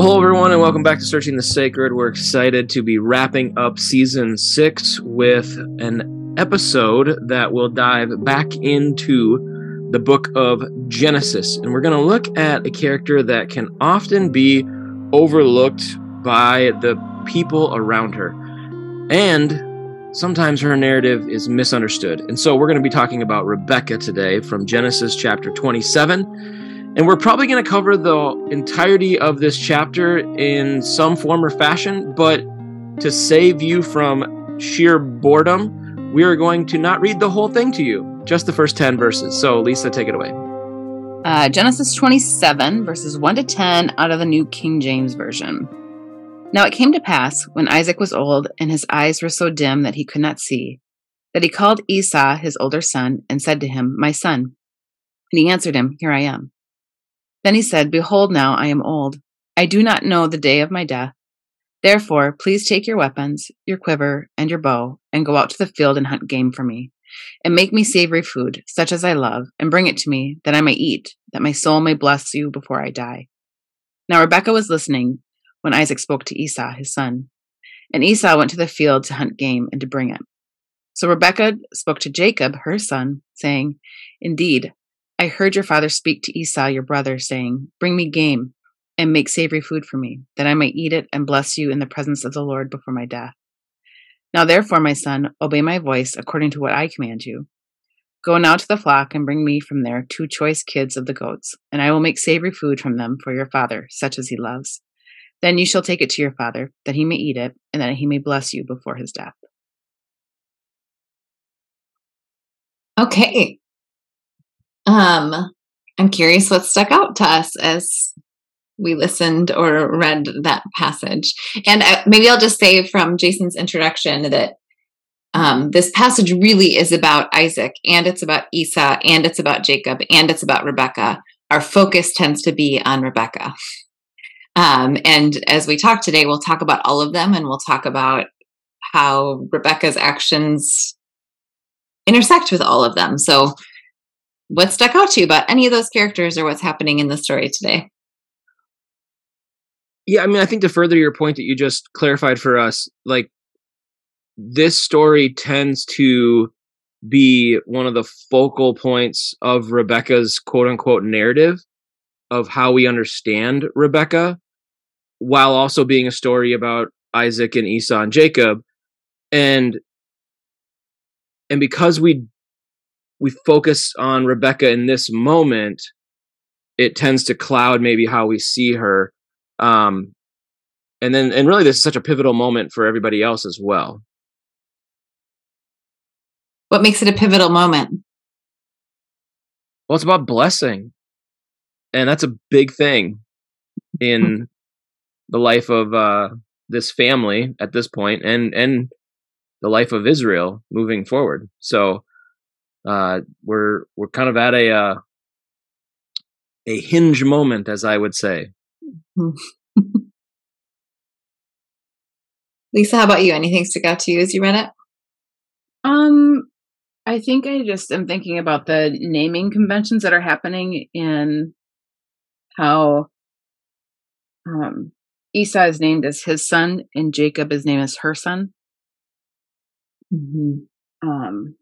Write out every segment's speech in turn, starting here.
Well, hello, everyone, and welcome back to Searching the Sacred. We're excited to be wrapping up season six with an episode that will dive back into the book of Genesis. And we're going to look at a character that can often be overlooked by the people around her. And sometimes her narrative is misunderstood. And so we're going to be talking about Rebecca today from Genesis chapter 27. And we're probably going to cover the entirety of this chapter in some form or fashion, but to save you from sheer boredom, we are going to not read the whole thing to you, just the first 10 verses. So, Lisa, take it away. Uh, Genesis 27, verses 1 to 10 out of the New King James Version. Now it came to pass, when Isaac was old and his eyes were so dim that he could not see, that he called Esau, his older son, and said to him, My son. And he answered him, Here I am. Then he said, Behold, now I am old. I do not know the day of my death. Therefore, please take your weapons, your quiver, and your bow, and go out to the field and hunt game for me. And make me savory food, such as I love, and bring it to me, that I may eat, that my soul may bless you before I die. Now Rebekah was listening when Isaac spoke to Esau, his son. And Esau went to the field to hunt game and to bring it. So Rebekah spoke to Jacob, her son, saying, Indeed, I heard your father speak to Esau, your brother, saying, Bring me game and make savory food for me, that I may eat it and bless you in the presence of the Lord before my death. Now therefore, my son, obey my voice according to what I command you. Go now to the flock and bring me from there two choice kids of the goats, and I will make savory food from them for your father, such as he loves. Then you shall take it to your father, that he may eat it, and that he may bless you before his death. Okay, um, I'm curious what stuck out to us as we listened or read that passage. And uh, maybe I'll just say from Jason's introduction that um, this passage really is about Isaac and it's about Esau and it's about Jacob and it's about Rebecca. Our focus tends to be on Rebecca. Um, and as we talk today, we'll talk about all of them and we'll talk about how Rebecca's actions intersect with all of them. So what stuck out to you about any of those characters or what's happening in the story today? Yeah, I mean, I think to further your point that you just clarified for us, like this story tends to be one of the focal points of Rebecca's quote unquote narrative of how we understand Rebecca, while also being a story about Isaac and Esau and Jacob. And and because we we focus on Rebecca in this moment, it tends to cloud maybe how we see her. Um, and then, and really, this is such a pivotal moment for everybody else as well. What makes it a pivotal moment? Well, it's about blessing. And that's a big thing in the life of uh, this family at this point and, and the life of Israel moving forward. So, uh, we're we're kind of at a uh, a hinge moment, as I would say. Lisa, how about you? Anything stick out to you as you read it? Um, I think I just am thinking about the naming conventions that are happening in how um, Esau is named as his son and Jacob is named as her son. Mm-hmm. Um,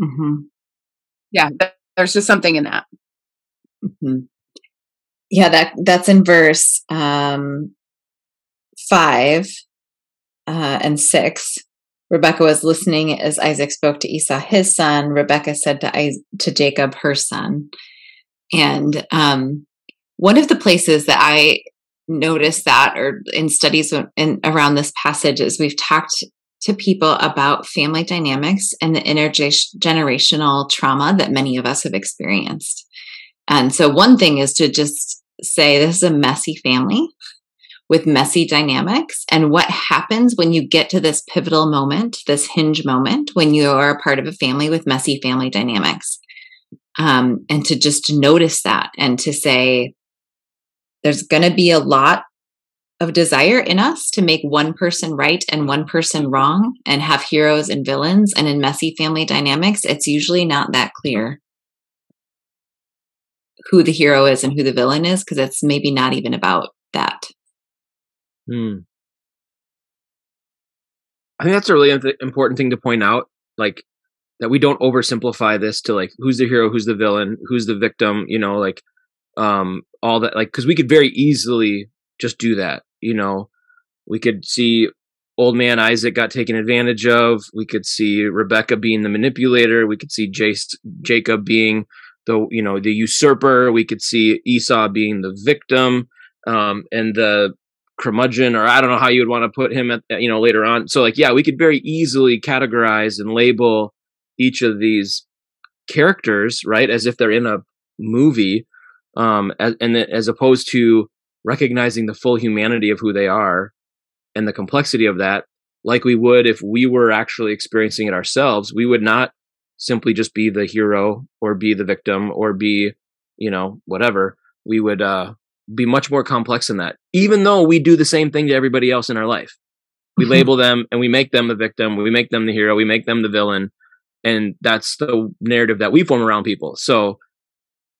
Mm-hmm. Yeah, there's just something in that. Mm-hmm. Yeah, that that's in verse um, five uh, and six. Rebecca was listening as Isaac spoke to Esau, his son. Rebecca said to Isaac, to Jacob, her son. And um, one of the places that I noticed that, or in studies in, around this passage, is we've talked to people about family dynamics and the intergenerational trauma that many of us have experienced. And so, one thing is to just say this is a messy family with messy dynamics. And what happens when you get to this pivotal moment, this hinge moment, when you are a part of a family with messy family dynamics? Um, and to just notice that and to say, there's going to be a lot of desire in us to make one person right and one person wrong and have heroes and villains. And in messy family dynamics, it's usually not that clear. who the hero is and who the villain is because it's maybe not even about that. Hmm. I think that's a really important thing to point out. Like that we don't oversimplify this to like who's the hero, who's the villain, who's the victim. You know, like um all that. Like because we could very easily just do that. You know, we could see old man Isaac got taken advantage of. We could see Rebecca being the manipulator. We could see Jace, Jacob being the you know the usurper. We could see Esau being the victim, um, and the curmudgeon, or I don't know how you would want to put him at you know later on. So like yeah, we could very easily categorize and label each of these characters right as if they're in a movie, um, as, and as opposed to recognizing the full humanity of who they are and the complexity of that like we would if we were actually experiencing it ourselves we would not simply just be the hero or be the victim or be you know whatever. We would uh be much more complex than that even though we do the same thing to everybody else in our life. We mm-hmm. label them and we make them the victim we make them the hero we make them the villain and that's the narrative that we form around people. So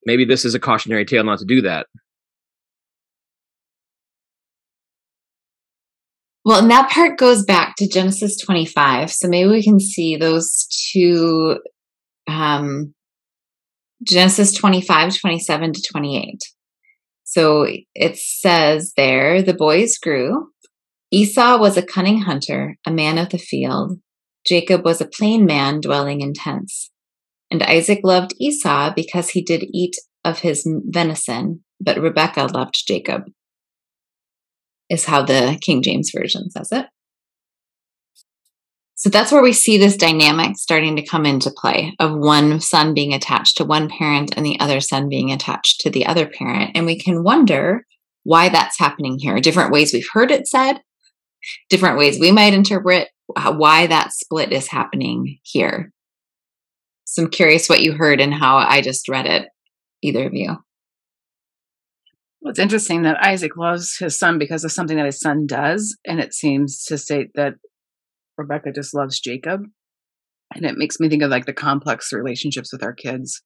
maybe this is a cautionary tale not to do that Well, and that part goes back to Genesis 25. So maybe we can see those two um, Genesis 25, 27 to 28. So it says there, the boys grew. Esau was a cunning hunter, a man of the field. Jacob was a plain man dwelling in tents. And Isaac loved Esau because he did eat of his venison, but Rebekah loved Jacob is how the King James Version says it. So that's where we see this dynamic starting to come into play of one son being attached to one parent and the other son being attached to the other parent. And we can wonder why that's happening here. Different ways we've heard it said, different ways we might interpret why that split is happening here. So I'm curious what you heard and how I just read it, either of you. Well, it's interesting that Isaac loves his son because of something that his son does. And it seems to state that Rebecca just loves Jacob. And it makes me think of like the complex relationships with our kids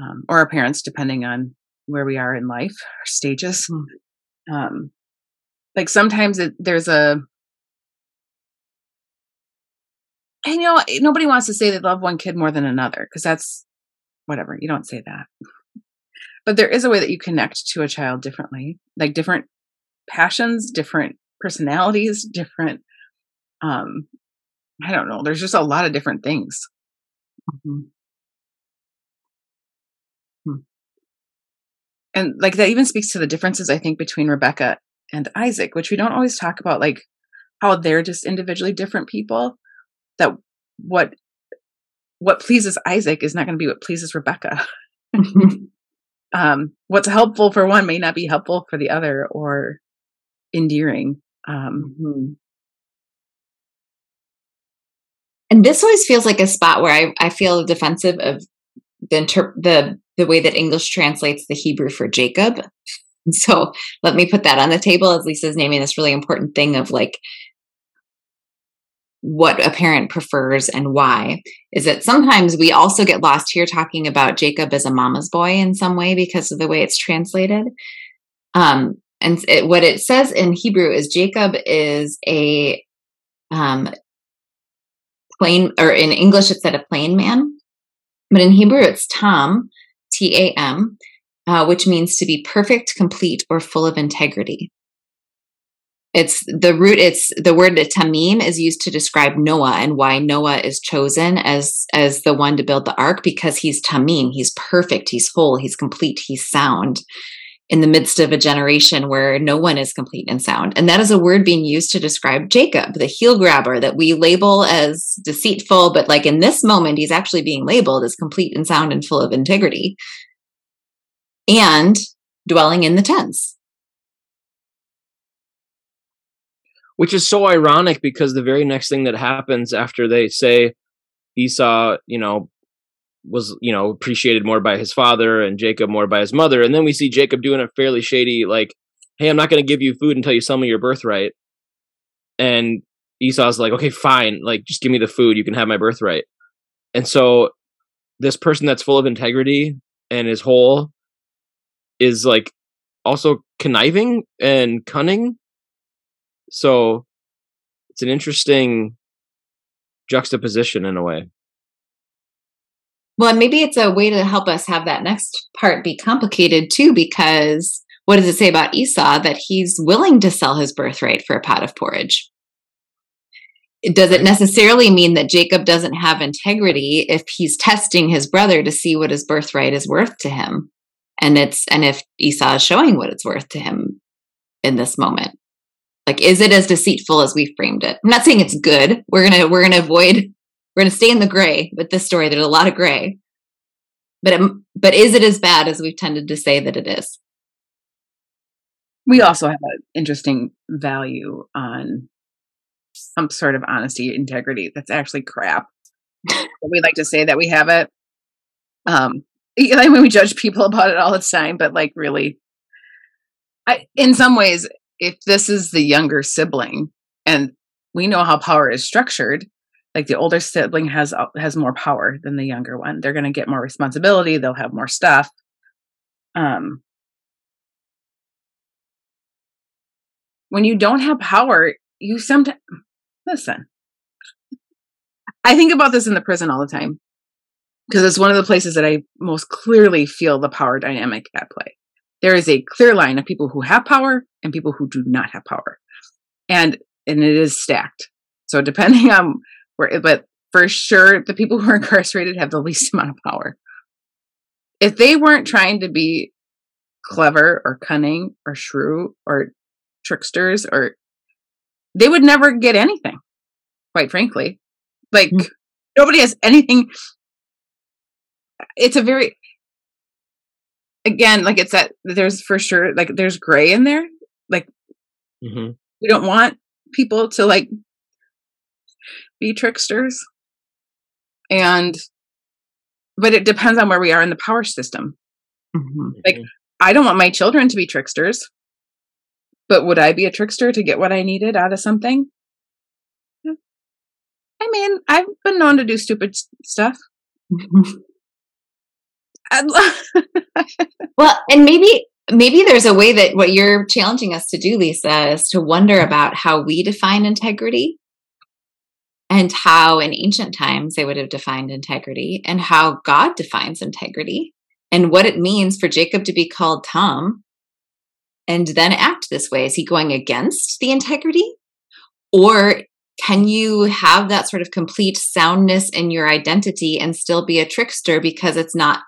um, or our parents, depending on where we are in life or stages. Hmm. Um, like sometimes it, there's a, and you know, nobody wants to say they love one kid more than another because that's whatever. You don't say that but there is a way that you connect to a child differently like different passions different personalities different um i don't know there's just a lot of different things mm-hmm. hmm. and like that even speaks to the differences i think between rebecca and isaac which we don't always talk about like how they're just individually different people that what what pleases isaac is not going to be what pleases rebecca um, what's helpful for one may not be helpful for the other or endearing. Um, mm-hmm. And this always feels like a spot where I, I feel defensive of the inter- the the way that English translates the Hebrew for Jacob. So let me put that on the table as Lisa's naming this really important thing of like what a parent prefers and why is that sometimes we also get lost here talking about Jacob as a mama's boy in some way because of the way it's translated. Um, and it, what it says in Hebrew is Jacob is a um, plain, or in English it said a plain man, but in Hebrew it's Tam, T A M, uh, which means to be perfect, complete, or full of integrity it's the root it's the word that tamim is used to describe noah and why noah is chosen as as the one to build the ark because he's tamim he's perfect he's whole he's complete he's sound in the midst of a generation where no one is complete and sound. And that is a word being used to describe jacob the heel grabber that we label as deceitful but like in this moment he's actually being labeled as complete and sound and full of integrity and dwelling in the tents which is so ironic because the very next thing that happens after they say Esau, you know, was you know appreciated more by his father and Jacob more by his mother, and then we see Jacob doing a fairly shady like, "Hey, I'm not going to give you food until you sell me your birthright," and Esau's like, "Okay, fine, like just give me the food, you can have my birthright," and so this person that's full of integrity and is whole is like also conniving and cunning. So it's an interesting juxtaposition in a way. Well, maybe it's a way to help us have that next part be complicated too, because what does it say about Esau that he's willing to sell his birthright for a pot of porridge? Does it necessarily mean that Jacob doesn't have integrity if he's testing his brother to see what his birthright is worth to him? And it's and if Esau is showing what it's worth to him in this moment. Like, is it as deceitful as we framed it? I'm not saying it's good. We're gonna we're gonna avoid we're going to stay in the gray with this story. There's a lot of gray, but it, but is it as bad as we've tended to say that it is? We also have an interesting value on some sort of honesty, integrity. That's actually crap. we like to say that we have it. Um, like mean, we judge people about it all the time, but like, really, I, in some ways, if this is the younger sibling and we know how power is structured, like the older sibling has has more power than the younger one. They're going to get more responsibility they'll have more stuff um when you don't have power you sometimes listen. I think about this in the prison all the time because it's one of the places that i most clearly feel the power dynamic at play there is a clear line of people who have power and people who do not have power and and it is stacked so depending on where but for sure, the people who are incarcerated have the least amount of power. If they weren't trying to be clever or cunning or shrew or tricksters or they would never get anything quite frankly like mm-hmm. nobody has anything it's a very again like it's that there's for sure like there's gray in there like mm-hmm. we don't want people to like be tricksters. And, but it depends on where we are in the power system. Mm-hmm. Like, I don't want my children to be tricksters, but would I be a trickster to get what I needed out of something? I mean, I've been known to do stupid stuff. well, and maybe maybe there's a way that what you're challenging us to do, Lisa, is to wonder about how we define integrity and how in ancient times they would have defined integrity and how God defines integrity and what it means for Jacob to be called Tam and then act this way. Is he going against the integrity? Or can you have that sort of complete soundness in your identity and still be a trickster because it's not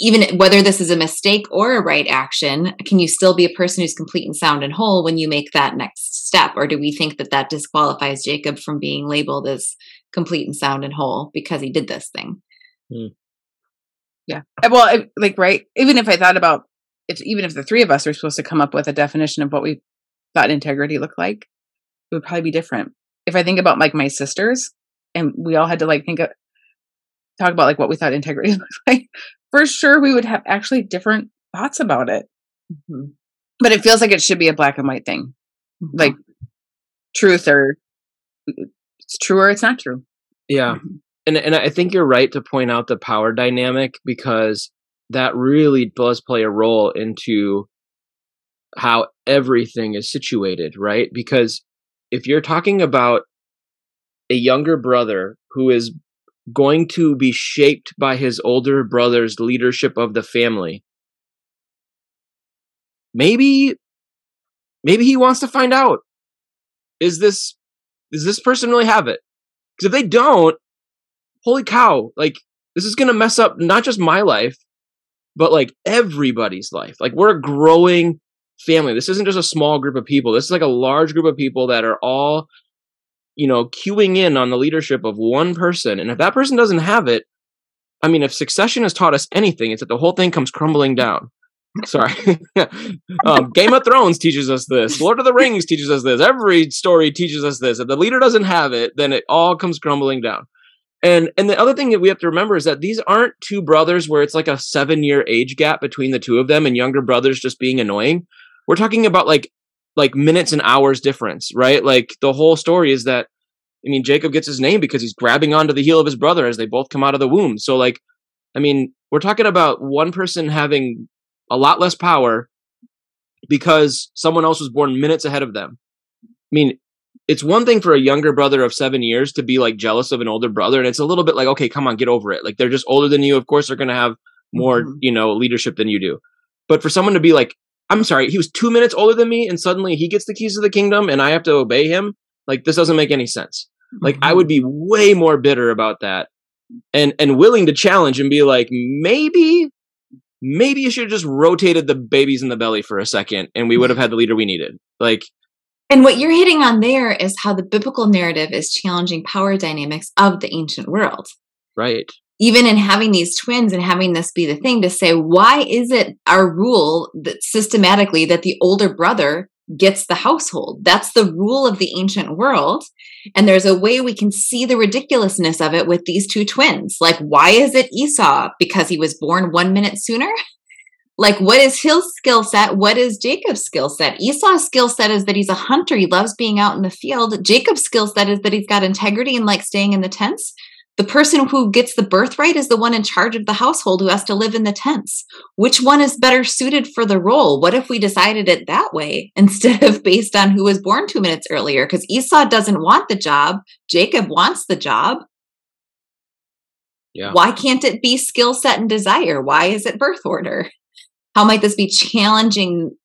even whether this is a mistake or a right action, can you still be a person who's complete and sound and whole when you make that next step? Or do we think that that disqualifies Jacob from being labeled as complete and sound and whole because he did this thing? Hmm. Yeah. Uh, well, like, right. Even if I thought about if, even if the three of us were supposed to come up with a definition of what we thought integrity looked like, it would probably be different. If I think about like my sisters and we all had to like think of, talk about like what we thought integrity looked like, for sure we would have actually different thoughts about it. Mm-hmm. But it feels like it should be a black and white thing. Mm-hmm. Like truth or it's true or it's not true. Yeah. Mm-hmm. And and I think you're right to point out the power dynamic because that really does play a role into how everything is situated, right? Because if you're talking about a younger brother who is going to be shaped by his older brother's leadership of the family. Maybe maybe he wants to find out is this does this person really have it? Cuz if they don't, holy cow, like this is going to mess up not just my life, but like everybody's life. Like we're a growing family. This isn't just a small group of people. This is like a large group of people that are all you know, queuing in on the leadership of one person. And if that person doesn't have it, I mean, if succession has taught us anything, it's that the whole thing comes crumbling down. Sorry. um, Game of Thrones teaches us this. Lord of the Rings teaches us this. Every story teaches us this. If the leader doesn't have it, then it all comes crumbling down. And and the other thing that we have to remember is that these aren't two brothers where it's like a seven year age gap between the two of them and younger brothers just being annoying. We're talking about like like minutes and hours difference, right? Like the whole story is that I mean Jacob gets his name because he's grabbing onto the heel of his brother as they both come out of the womb. So like I mean, we're talking about one person having a lot less power because someone else was born minutes ahead of them. I mean, it's one thing for a younger brother of seven years to be like jealous of an older brother, and it's a little bit like, okay, come on, get over it. Like they're just older than you. Of course, they're going to have more, mm-hmm. you know, leadership than you do. But for someone to be like, I'm sorry, he was two minutes older than me, and suddenly he gets the keys to the kingdom, and I have to obey him. Like this doesn't make any sense. Like I mm-hmm. would be way more bitter about that, and and willing to challenge and be like, maybe, maybe you should have just rotated the babies in the belly for a second, and we would have had the leader we needed. Like and what you're hitting on there is how the biblical narrative is challenging power dynamics of the ancient world. Right. Even in having these twins and having this be the thing to say, why is it our rule that systematically that the older brother gets the household? That's the rule of the ancient world. And there's a way we can see the ridiculousness of it with these two twins. Like, why is it Esau? Because he was born one minute sooner? like what is his skill set what is jacob's skill set esau's skill set is that he's a hunter he loves being out in the field jacob's skill set is that he's got integrity and like staying in the tents the person who gets the birthright is the one in charge of the household who has to live in the tents which one is better suited for the role what if we decided it that way instead of based on who was born two minutes earlier because esau doesn't want the job jacob wants the job yeah. Why can't it be skill set and desire? Why is it birth order? How might this be challenging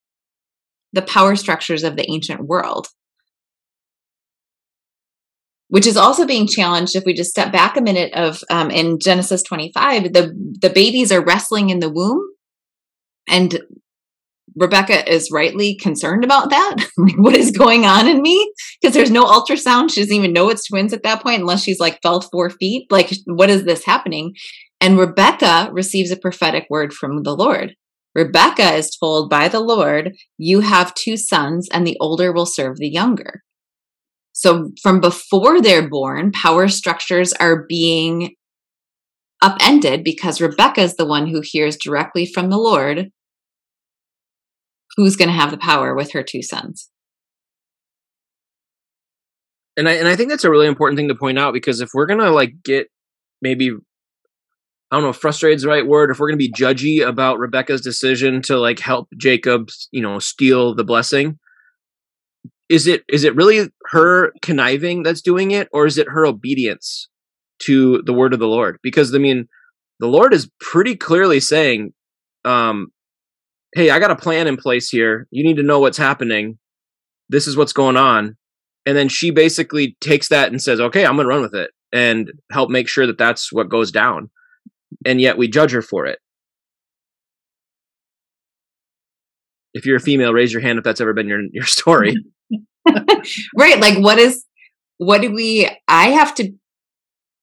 the power structures of the ancient world? Which is also being challenged if we just step back a minute of um, in Genesis 25, the, the babies are wrestling in the womb. And Rebecca is rightly concerned about that. like, what is going on in me? Because there's no ultrasound. She doesn't even know it's twins at that point, unless she's like fell four feet. Like, what is this happening? And Rebecca receives a prophetic word from the Lord. Rebecca is told by the Lord, You have two sons, and the older will serve the younger. So, from before they're born, power structures are being upended because Rebecca is the one who hears directly from the Lord who's going to have the power with her two sons. And I and I think that's a really important thing to point out because if we're gonna like get maybe I don't know frustrated is the right word. If we're going to be judgy about Rebecca's decision to like help Jacob, you know, steal the blessing, is it is it really her conniving that's doing it, or is it her obedience to the word of the Lord? Because I mean, the Lord is pretty clearly saying, um, "Hey, I got a plan in place here. You need to know what's happening. This is what's going on." And then she basically takes that and says, "Okay, I'm going to run with it and help make sure that that's what goes down." and yet we judge her for it. If you're a female, raise your hand if that's ever been your your story. right, like what is what do we I have to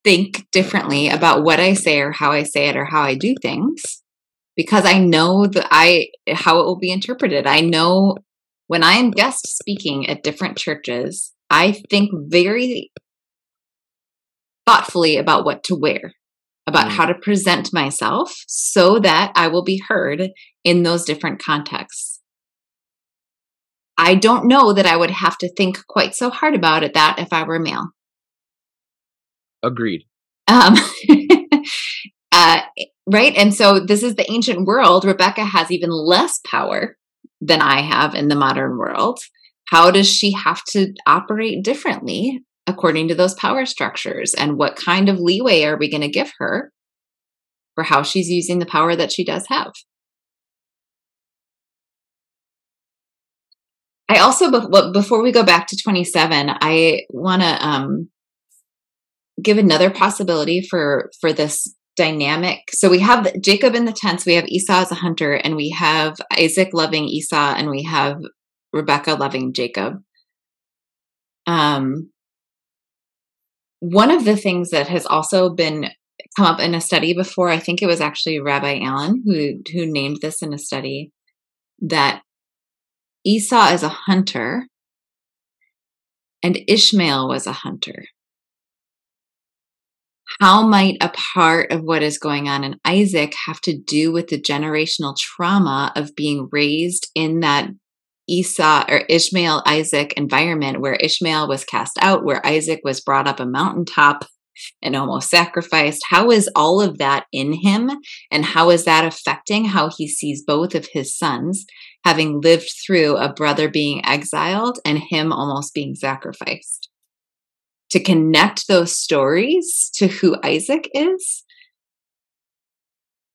think differently about what I say or how I say it or how I do things because I know that I how it will be interpreted. I know when I am guest speaking at different churches, I think very thoughtfully about what to wear about mm. how to present myself so that I will be heard in those different contexts. I don't know that I would have to think quite so hard about it that if I were male. Agreed. Um, uh, right. And so this is the ancient world. Rebecca has even less power than I have in the modern world. How does she have to operate differently according to those power structures and what kind of leeway are we going to give her for how she's using the power that she does have i also before we go back to 27 i want to um, give another possibility for for this dynamic. So we have jacob in the tents we have esau as a hunter and we have isaac loving esau and we have rebecca loving jacob. Um one of the things that has also been come up in a study before, I think it was actually Rabbi Allen who who named this in a study that Esau is a hunter and Ishmael was a hunter. How might a part of what is going on in Isaac have to do with the generational trauma of being raised in that Esau or Ishmael Isaac environment where Ishmael was cast out, where Isaac was brought up a mountaintop and almost sacrificed. How is all of that in him? And how is that affecting how he sees both of his sons having lived through a brother being exiled and him almost being sacrificed? To connect those stories to who Isaac is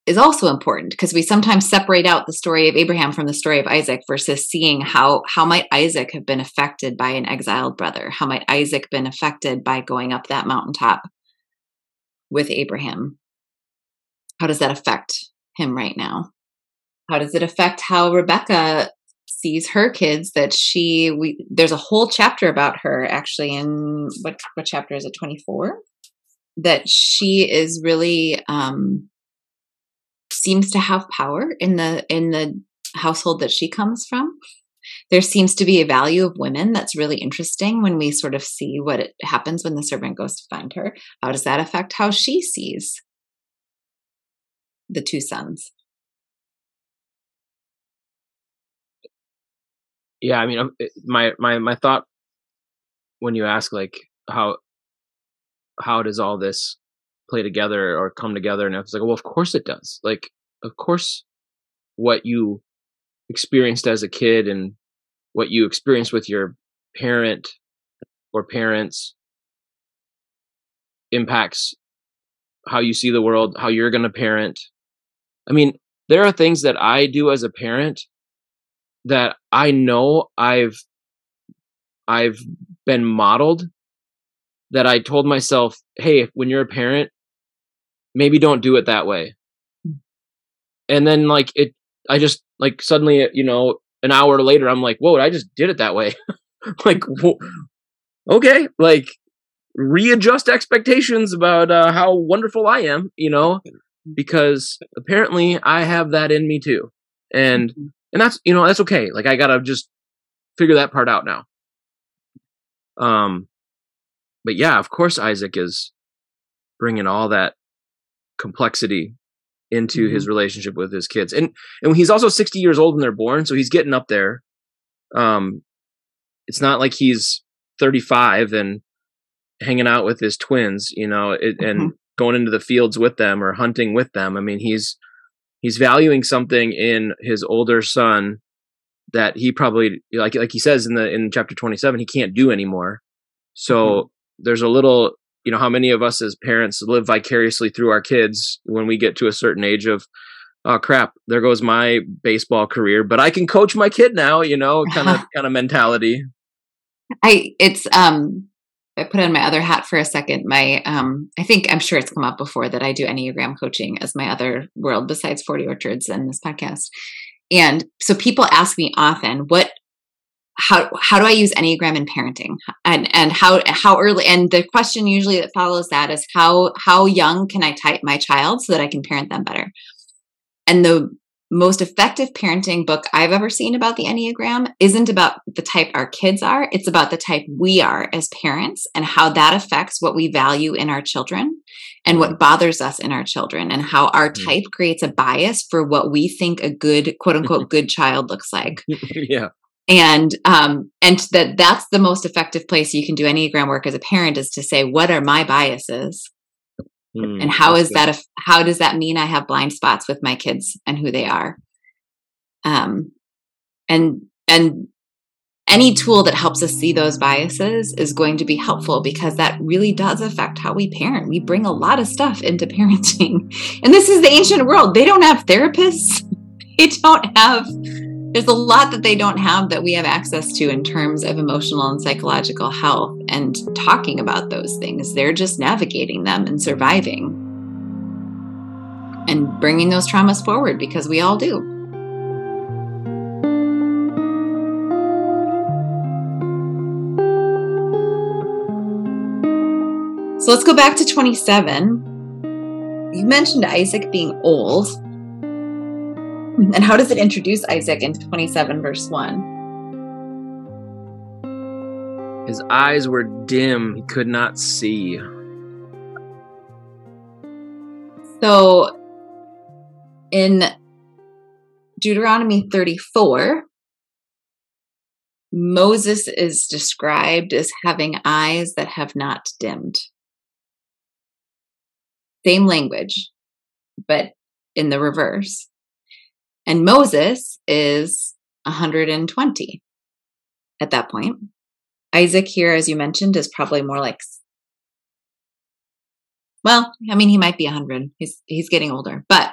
is also important because we sometimes separate out the story of Abraham from the story of Isaac versus seeing how how might Isaac have been affected by an exiled brother? How might Isaac been affected by going up that mountaintop with Abraham? How does that affect him right now? How does it affect how Rebecca sees her kids that she we there's a whole chapter about her actually in what what chapter is it 24 that she is really um seems to have power in the in the household that she comes from. There seems to be a value of women that's really interesting when we sort of see what it happens when the servant goes to find her. How does that affect how she sees the two sons yeah i mean um, my my my thought when you ask like how how does all this play together or come together? And it's like well of course it does. Like of course what you experienced as a kid and what you experienced with your parent or parents impacts how you see the world how you're going to parent. I mean there are things that i do as a parent that i know i've i've been modeled that i told myself hey when you're a parent maybe don't do it that way. And then like it i just like suddenly you know an hour later i'm like whoa i just did it that way. Like whoa, okay like readjust expectations about uh, how wonderful i am you know because apparently i have that in me too. And mm-hmm. And that's you know that's okay like i gotta just figure that part out now um but yeah of course isaac is bringing all that complexity into mm-hmm. his relationship with his kids. And and he's also 60 years old when they're born, so he's getting up there. Um it's not like he's 35 and hanging out with his twins, you know, it, and mm-hmm. going into the fields with them or hunting with them. I mean, he's he's valuing something in his older son that he probably like like he says in the in chapter 27 he can't do anymore. So mm-hmm. there's a little you know how many of us as parents live vicariously through our kids when we get to a certain age of oh crap there goes my baseball career but i can coach my kid now you know kind of kind of mentality i it's um i put on my other hat for a second my um i think i'm sure it's come up before that i do enneagram coaching as my other world besides 40 orchards and this podcast and so people ask me often what how how do I use Enneagram in parenting? And and how how early and the question usually that follows that is how how young can I type my child so that I can parent them better? And the most effective parenting book I've ever seen about the Enneagram isn't about the type our kids are, it's about the type we are as parents and how that affects what we value in our children and what bothers us in our children and how our mm. type creates a bias for what we think a good quote unquote good child looks like. yeah and um and that that's the most effective place you can do enneagram work as a parent is to say what are my biases mm, and how is good. that if, how does that mean i have blind spots with my kids and who they are um and and any tool that helps us see those biases is going to be helpful because that really does affect how we parent. We bring a lot of stuff into parenting. And this is the ancient world. They don't have therapists. They don't have there's a lot that they don't have that we have access to in terms of emotional and psychological health and talking about those things. They're just navigating them and surviving and bringing those traumas forward because we all do. So let's go back to 27. You mentioned Isaac being old. And how does it introduce Isaac in 27, verse 1? His eyes were dim, he could not see. So in Deuteronomy 34, Moses is described as having eyes that have not dimmed. Same language, but in the reverse. And Moses is 120 at that point. Isaac here, as you mentioned, is probably more like well, I mean, he might be 100. He's he's getting older. But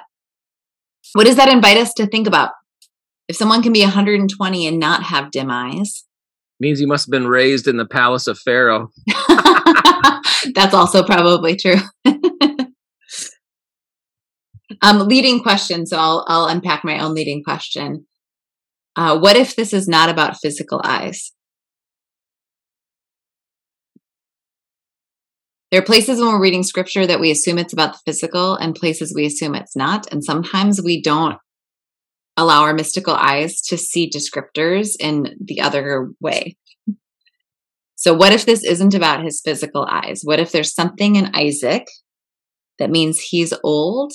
what does that invite us to think about? If someone can be 120 and not have dim eyes, means he must have been raised in the palace of Pharaoh. That's also probably true. um, leading question. So I'll I'll unpack my own leading question. Uh, what if this is not about physical eyes? There are places when we're reading scripture that we assume it's about the physical, and places we assume it's not. And sometimes we don't allow our mystical eyes to see descriptors in the other way. So, what if this isn't about his physical eyes? What if there's something in Isaac that means he's old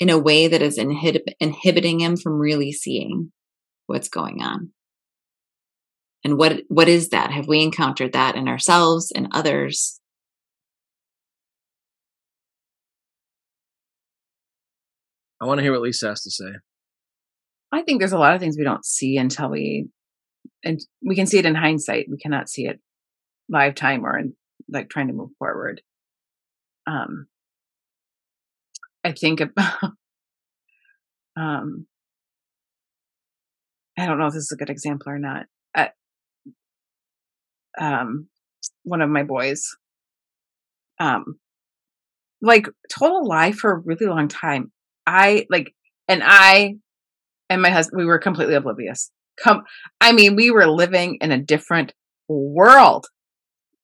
in a way that is inhib- inhibiting him from really seeing what's going on? And what what is that? Have we encountered that in ourselves and others? I want to hear what Lisa has to say. I think there's a lot of things we don't see until we, and we can see it in hindsight. We cannot see it live time or in like trying to move forward. Um, I think about, um, I don't know if this is a good example or not. At, um, one of my boys, um, like told a lie for a really long time. I like, and I and my husband, we were completely oblivious. Come, I mean, we were living in a different world,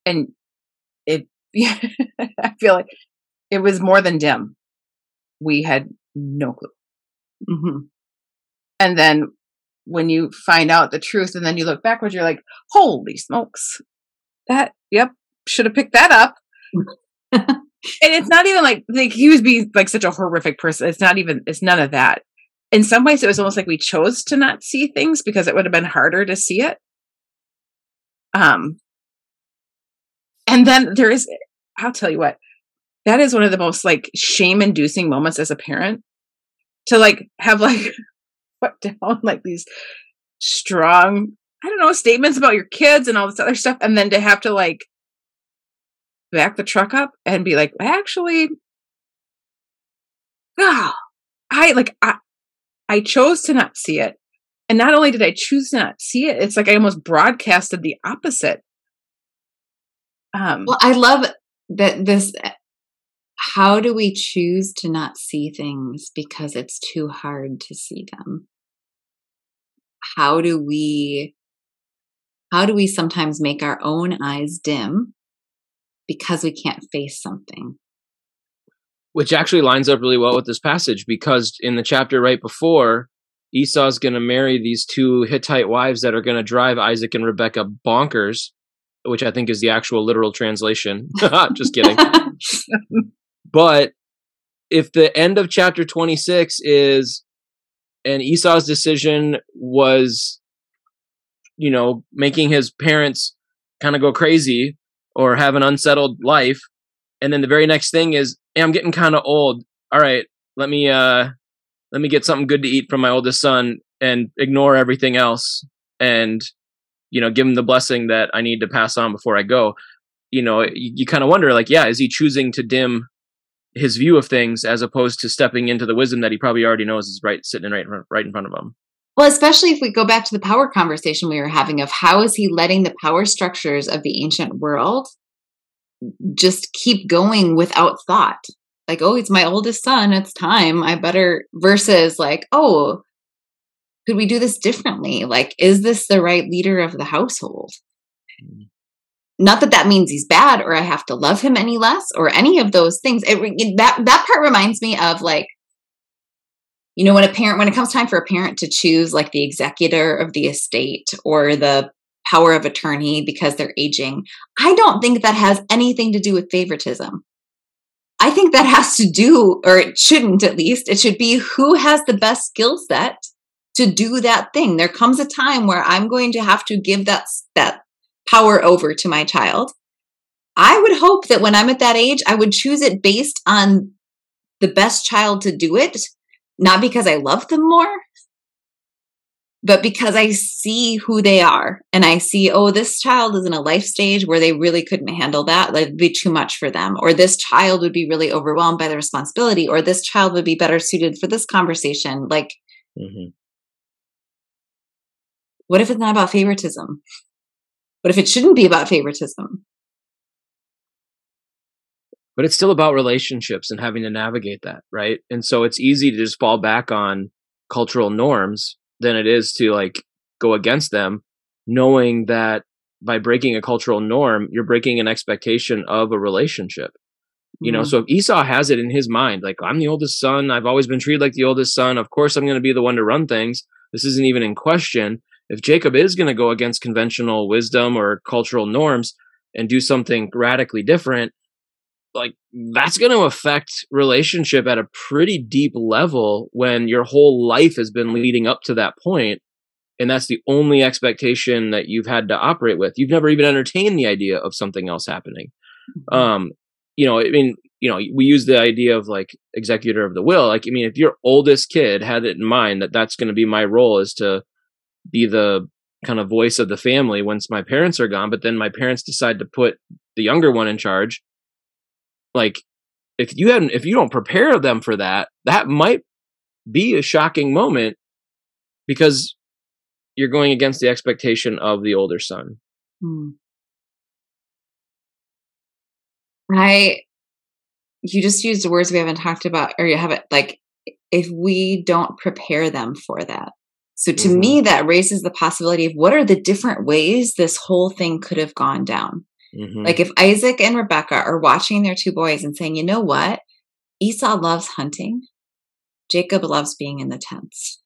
and it. I feel like it was more than dim. We had no clue. Mm-hmm. And then when you find out the truth, and then you look backwards, you're like, "Holy smokes! That, yep, should have picked that up." and it's not even like like he was being like such a horrific person. It's not even it's none of that. In some ways, it was almost like we chose to not see things because it would have been harder to see it. Um, and then there is, I'll tell you what, that is one of the most like shame inducing moments as a parent to like have like put down like these strong, I don't know, statements about your kids and all this other stuff, and then to have to like back the truck up and be like, actually, oh, I like I I chose to not see it. And not only did I choose to not see it, it's like I almost broadcasted the opposite. Um Well, I love that this how do we choose to not see things because it's too hard to see them? How do we how do we sometimes make our own eyes dim because we can't face something. Which actually lines up really well with this passage because in the chapter right before, Esau's going to marry these two Hittite wives that are going to drive Isaac and Rebecca bonkers, which I think is the actual literal translation. Just kidding. but if the end of chapter 26 is and Esau's decision was you know making his parents kind of go crazy or have an unsettled life and then the very next thing is hey, i'm getting kind of old. All right let me uh let me get something good to eat from my oldest son and ignore everything else and you know give him the blessing that i need to pass on before i go. You know you, you kind of wonder like yeah is he choosing to dim his view of things as opposed to stepping into the wisdom that he probably already knows is right sitting right right in front of him well, especially if we go back to the power conversation we were having of how is he letting the power structures of the ancient world just keep going without thought? Like, oh, it's my oldest son, it's time, I better, versus like, oh, could we do this differently? Like, is this the right leader of the household? Mm. Not that that means he's bad or I have to love him any less or any of those things. It, that that part reminds me of like you know when a parent when it comes time for a parent to choose like the executor of the estate or the power of attorney because they're aging i don't think that has anything to do with favoritism i think that has to do or it shouldn't at least it should be who has the best skill set to do that thing there comes a time where i'm going to have to give that that power over to my child I would hope that when I'm at that age, I would choose it based on the best child to do it, not because I love them more, but because I see who they are and I see, oh, this child is in a life stage where they really couldn't handle that. Like, it'd be too much for them. Or this child would be really overwhelmed by the responsibility. Or this child would be better suited for this conversation. Like, mm-hmm. what if it's not about favoritism? What if it shouldn't be about favoritism? But it's still about relationships and having to navigate that, right? And so it's easy to just fall back on cultural norms than it is to like go against them, knowing that by breaking a cultural norm, you're breaking an expectation of a relationship. You know, mm-hmm. so if Esau has it in his mind, like I'm the oldest son, I've always been treated like the oldest son, of course I'm going to be the one to run things. This isn't even in question. If Jacob is going to go against conventional wisdom or cultural norms and do something radically different, like that's going to affect relationship at a pretty deep level when your whole life has been leading up to that point and that's the only expectation that you've had to operate with. You've never even entertained the idea of something else happening. Mm-hmm. um you know i mean you know we use the idea of like executor of the will. Like i mean if your oldest kid had it in mind that that's going to be my role is to be the kind of voice of the family once my parents are gone but then my parents decide to put the younger one in charge like if you hadn't if you don't prepare them for that that might be a shocking moment because you're going against the expectation of the older son hmm. i you just used words we haven't talked about or you haven't like if we don't prepare them for that so to mm-hmm. me that raises the possibility of what are the different ways this whole thing could have gone down Mm-hmm. Like if Isaac and Rebecca are watching their two boys and saying, you know what? Esau loves hunting. Jacob loves being in the tents.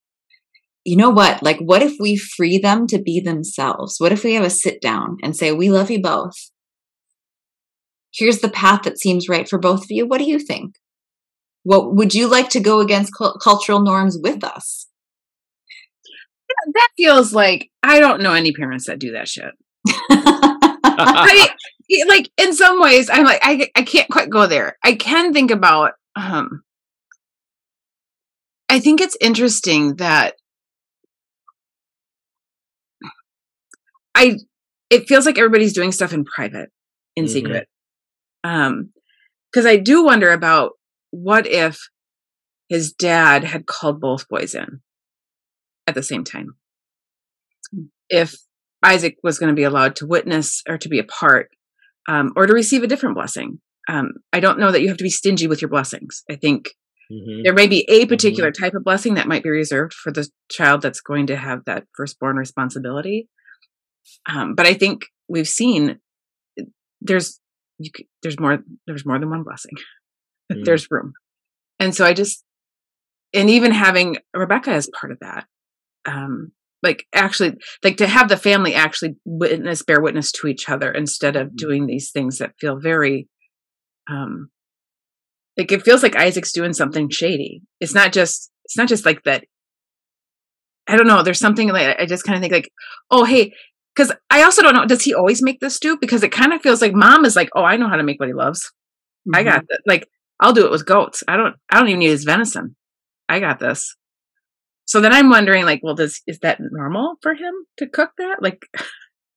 You know what? Like, what if we free them to be themselves? What if we have a sit down and say, we love you both? Here's the path that seems right for both of you. What do you think? What would you like to go against cu- cultural norms with us? That feels like I don't know any parents that do that shit. I mean, like in some ways, I'm like, I, I can't quite go there. I can think about, um, I think it's interesting that I, it feels like everybody's doing stuff in private, in mm-hmm. secret. Um, cause I do wonder about what if his dad had called both boys in at the same time? If Isaac was going to be allowed to witness or to be a part um, or to receive a different blessing. Um, I don't know that you have to be stingy with your blessings. I think mm-hmm. there may be a particular mm-hmm. type of blessing that might be reserved for the child that's going to have that firstborn responsibility. Um, but I think we've seen there's you, there's more there's more than one blessing. Mm-hmm. there's room, and so I just and even having Rebecca as part of that, um, like actually like to have the family actually witness bear witness to each other instead of mm-hmm. doing these things that feel very um like it feels like isaac's doing something shady. It's not just it's not just like that i don't know there's something like i just kind of think like oh hey because i also don't know does he always make this stew? Because it kind of feels like mom is like oh i know how to make what he loves. Mm-hmm. i got that like i'll do it with goats. I don't i don't even need his venison. I got this so then I'm wondering, like, well, does is that normal for him to cook that? Like,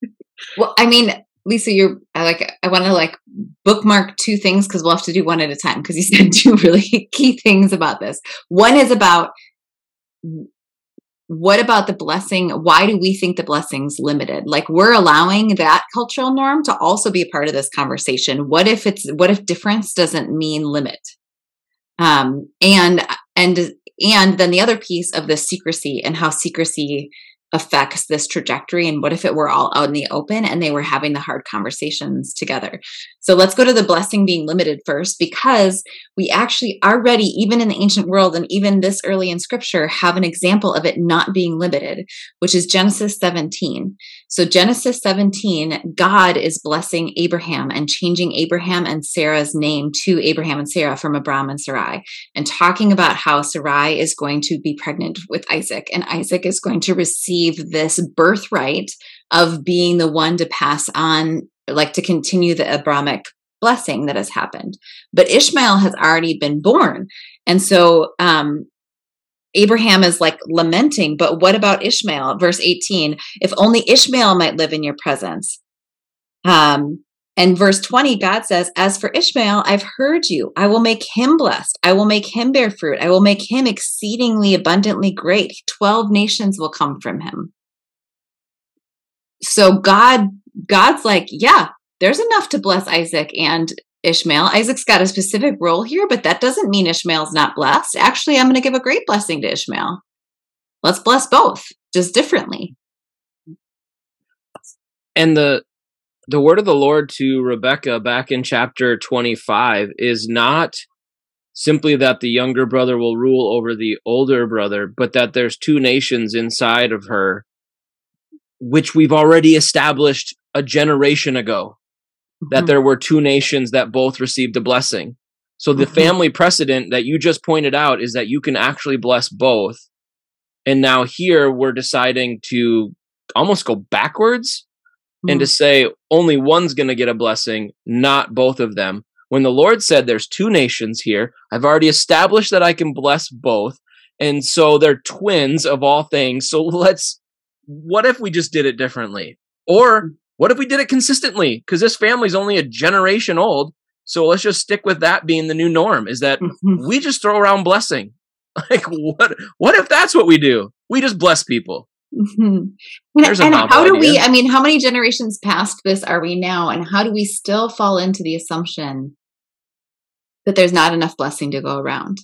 well, I mean, Lisa, you're I like I want to like bookmark two things because we'll have to do one at a time because you said two really key things about this. One is about what about the blessing? Why do we think the blessing's limited? Like we're allowing that cultural norm to also be a part of this conversation. What if it's what if difference doesn't mean limit? Um, and and and then the other piece of the secrecy and how secrecy affects this trajectory and what if it were all out in the open and they were having the hard conversations together. So let's go to the blessing being limited first because we actually already even in the ancient world and even this early in scripture have an example of it not being limited which is genesis 17 so genesis 17 god is blessing abraham and changing abraham and sarah's name to abraham and sarah from abram and sarai and talking about how sarai is going to be pregnant with isaac and isaac is going to receive this birthright of being the one to pass on like to continue the Abrahamic blessing that has happened. But Ishmael has already been born. And so um, Abraham is like lamenting, but what about Ishmael? Verse 18 if only Ishmael might live in your presence. Um, and verse 20, God says, As for Ishmael, I've heard you. I will make him blessed. I will make him bear fruit. I will make him exceedingly abundantly great. 12 nations will come from him. So God, God's like, yeah, there's enough to bless Isaac and Ishmael. Isaac's got a specific role here, but that doesn't mean Ishmael's not blessed. Actually, I'm going to give a great blessing to Ishmael. Let's bless both, just differently. And the the word of the Lord to Rebecca back in chapter 25 is not simply that the younger brother will rule over the older brother, but that there's two nations inside of her, which we've already established a generation ago that mm-hmm. there were two nations that both received a blessing. So the mm-hmm. family precedent that you just pointed out is that you can actually bless both. And now here we're deciding to almost go backwards mm-hmm. and to mm-hmm. say only one's going to get a blessing, not both of them. When the Lord said there's two nations here, I've already established that I can bless both. And so they're twins of all things. So let's, what if we just did it differently? Or. What if we did it consistently? Because this family's only a generation old. So let's just stick with that being the new norm is that we just throw around blessing. Like what what if that's what we do? We just bless people. Mm-hmm. And, and how do idea. we I mean how many generations past this are we now and how do we still fall into the assumption that there's not enough blessing to go around?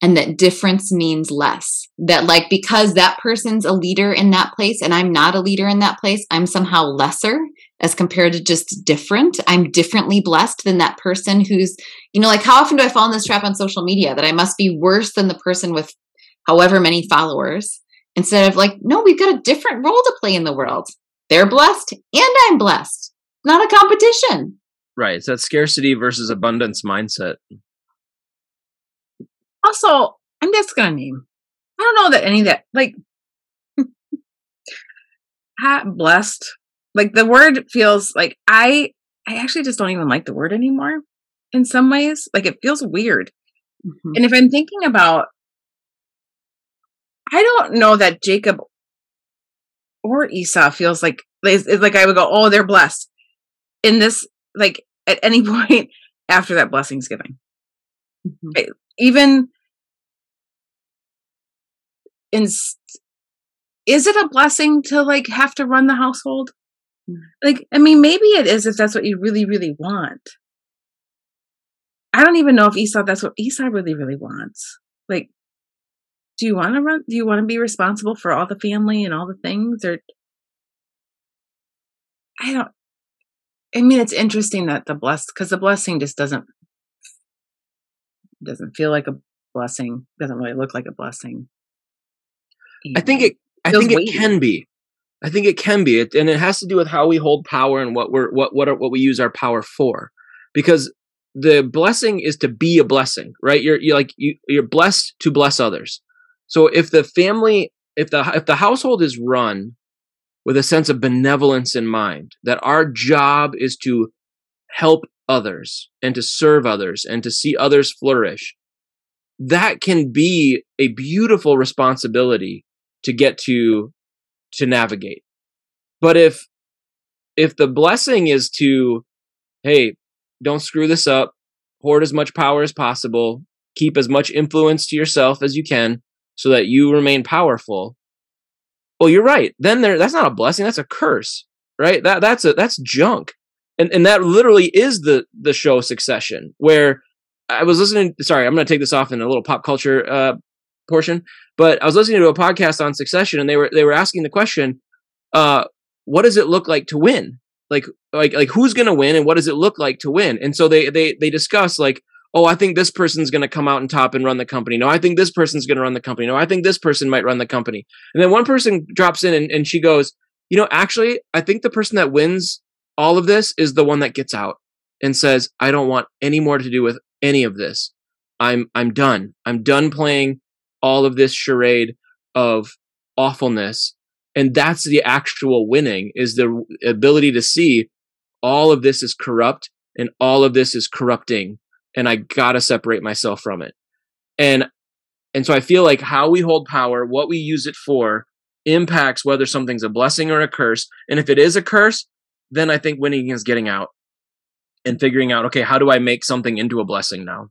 And that difference means less. That, like, because that person's a leader in that place and I'm not a leader in that place, I'm somehow lesser as compared to just different. I'm differently blessed than that person who's, you know, like, how often do I fall in this trap on social media that I must be worse than the person with however many followers? Instead of like, no, we've got a different role to play in the world. They're blessed and I'm blessed. Not a competition. Right. It's that scarcity versus abundance mindset. Also, I'm just gonna name. I don't know that any of that like hat blessed. Like the word feels like I I actually just don't even like the word anymore in some ways. Like it feels weird. Mm-hmm. And if I'm thinking about I don't know that Jacob or Esau feels like it's, like I would go, oh, they're blessed in this like at any point after that blessing's given. Mm-hmm. Even in is it a blessing to like have to run the household? Mm. Like, I mean, maybe it is if that's what you really, really want. I don't even know if Esau that's what Esau really, really wants. Like, do you want to run? Do you want to be responsible for all the family and all the things? Or I don't. I mean, it's interesting that the blessed because the blessing just doesn't doesn't feel like a blessing. It Doesn't really look like a blessing. I think it. I think it can be. I think it can be, it, and it has to do with how we hold power and what we're what what are, what we use our power for. Because the blessing is to be a blessing, right? You're you're like you you're blessed to bless others. So if the family, if the if the household is run with a sense of benevolence in mind, that our job is to help others and to serve others and to see others flourish, that can be a beautiful responsibility to get to to navigate. But if if the blessing is to hey don't screw this up hoard as much power as possible keep as much influence to yourself as you can so that you remain powerful well you're right. Then there that's not a blessing that's a curse right? That that's a that's junk and and that literally is the the show succession where i was listening sorry i'm going to take this off in a little pop culture uh portion. But I was listening to a podcast on Succession, and they were they were asking the question, uh, "What does it look like to win? Like like like who's going to win, and what does it look like to win?" And so they they they discuss like, "Oh, I think this person's going to come out and top and run the company. No, I think this person's going to run the company. No, I think this person might run the company." And then one person drops in, and, and she goes, "You know, actually, I think the person that wins all of this is the one that gets out." and says, "I don't want any more to do with any of this. I'm I'm done. I'm done playing all of this charade of awfulness and that's the actual winning is the ability to see all of this is corrupt and all of this is corrupting and I got to separate myself from it. And and so I feel like how we hold power, what we use it for impacts whether something's a blessing or a curse. And if it is a curse, then I think winning is getting out and figuring out okay, how do I make something into a blessing now?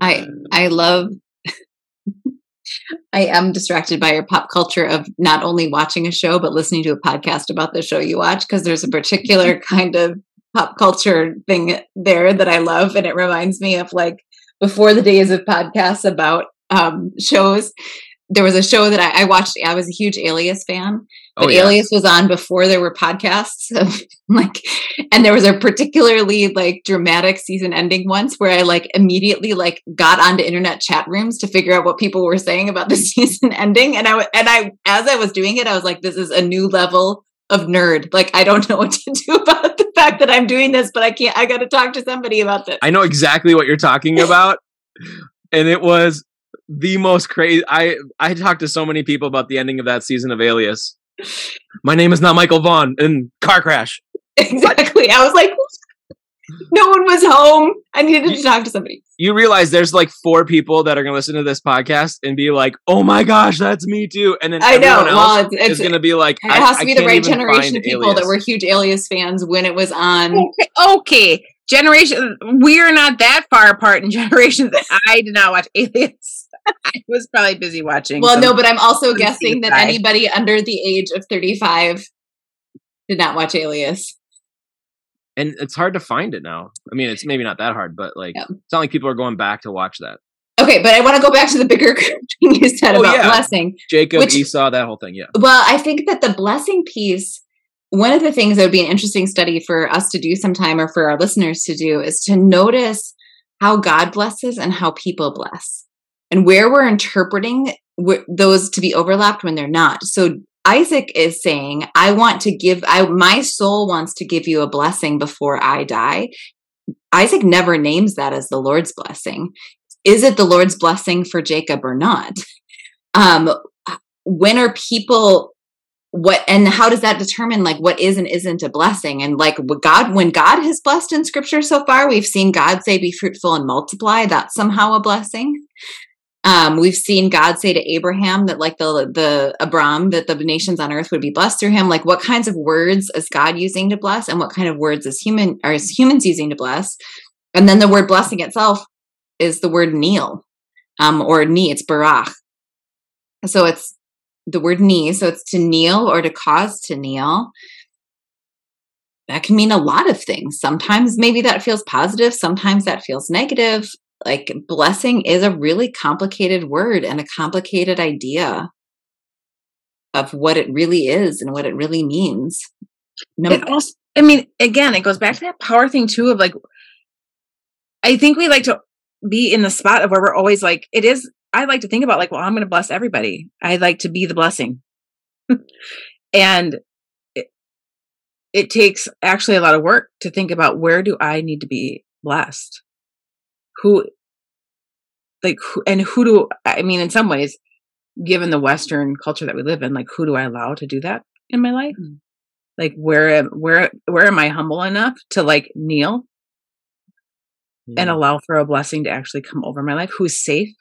I I love I am distracted by your pop culture of not only watching a show but listening to a podcast about the show you watch because there's a particular kind of pop culture thing there that I love and it reminds me of like before the days of podcasts about um, shows there was a show that I, I, watched. I was a huge Alias fan, but oh, yeah. Alias was on before there were podcasts. Of, like, and there was a particularly like dramatic season ending once where I like immediately like got onto internet chat rooms to figure out what people were saying about the season ending. And I and I as I was doing it, I was like, this is a new level of nerd. Like, I don't know what to do about the fact that I'm doing this, but I can't. I got to talk to somebody about this. I know exactly what you're talking about. and it was the most crazy. I I talked to so many people about the ending of that season of Alias. My name is not Michael Vaughn in car crash. Exactly. I was like, no one was home. I needed to talk to somebody. You realize there's like four people that are going to listen to this podcast and be like, "Oh my gosh, that's me too!" And then I know. Well, it's, it's going to be like, it has to be the right generation of people alias. that were huge Alias fans when it was on. Okay, okay. generation. We're not that far apart in generations. I did not watch Alias. I was probably busy watching. Well, no, but I'm also guessing that anybody under the age of 35 did not watch Alias. And it's hard to find it now. I mean, it's maybe not that hard, but like, yeah. it's not like people are going back to watch that. Okay, but I want to go back to the bigger thing you said oh, about yeah. blessing. Jacob, which, Esau, that whole thing. Yeah. Well, I think that the blessing piece, one of the things that would be an interesting study for us to do sometime or for our listeners to do is to notice how God blesses and how people bless and where we're interpreting those to be overlapped when they're not. So Isaac is saying, I want to give, I, my soul wants to give you a blessing before I die. Isaac never names that as the Lord's blessing. Is it the Lord's blessing for Jacob or not? Um, when are people what and how does that determine like what is and isn't a blessing and like god when god has blessed in scripture so far we've seen god say be fruitful and multiply that's somehow a blessing um, we've seen God say to Abraham that, like the the Abram, that the nations on earth would be blessed through him. Like, what kinds of words is God using to bless, and what kind of words is human are humans using to bless? And then the word blessing itself is the word kneel, um, or knee. It's barach. So it's the word knee. So it's to kneel or to cause to kneel. That can mean a lot of things. Sometimes maybe that feels positive. Sometimes that feels negative like blessing is a really complicated word and a complicated idea of what it really is and what it really means. No, it also, I mean, again, it goes back to that power thing too of like, I think we like to be in the spot of where we're always like, it is, I like to think about like, well, I'm going to bless everybody. I like to be the blessing. and it, it takes actually a lot of work to think about where do I need to be blessed? Who like who, and who do i mean in some ways given the western culture that we live in like who do i allow to do that in my life mm-hmm. like where where where am i humble enough to like kneel mm-hmm. and allow for a blessing to actually come over my life who's safe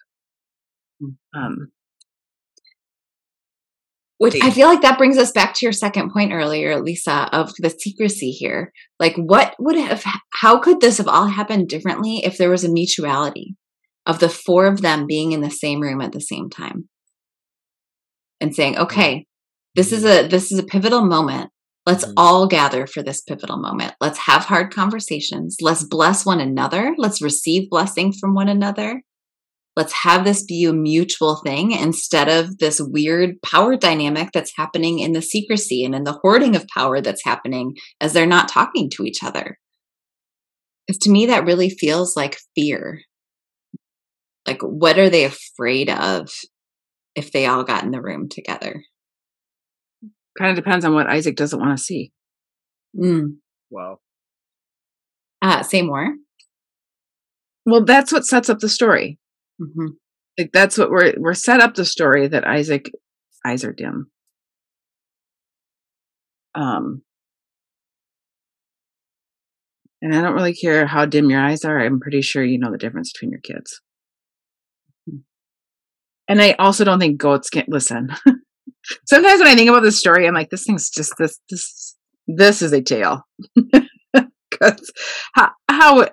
mm. um which I feel like that brings us back to your second point earlier, Lisa, of the secrecy here. Like, what would have, how could this have all happened differently if there was a mutuality of the four of them being in the same room at the same time and saying, okay, this is a, this is a pivotal moment. Let's mm-hmm. all gather for this pivotal moment. Let's have hard conversations. Let's bless one another. Let's receive blessing from one another let's have this be a mutual thing instead of this weird power dynamic that's happening in the secrecy and in the hoarding of power that's happening as they're not talking to each other. Because to me, that really feels like fear. Like, what are they afraid of if they all got in the room together? Kind of depends on what Isaac doesn't want to see. Mm. Wow. Uh, say more. Well, that's what sets up the story. Mm-hmm. Like that's what we're we're set up the story that Isaac eyes are dim. Um, And I don't really care how dim your eyes are. I'm pretty sure you know the difference between your kids. And I also don't think goats can listen. Sometimes when I think about this story, I'm like, this thing's just this this this is a tale. Because how, how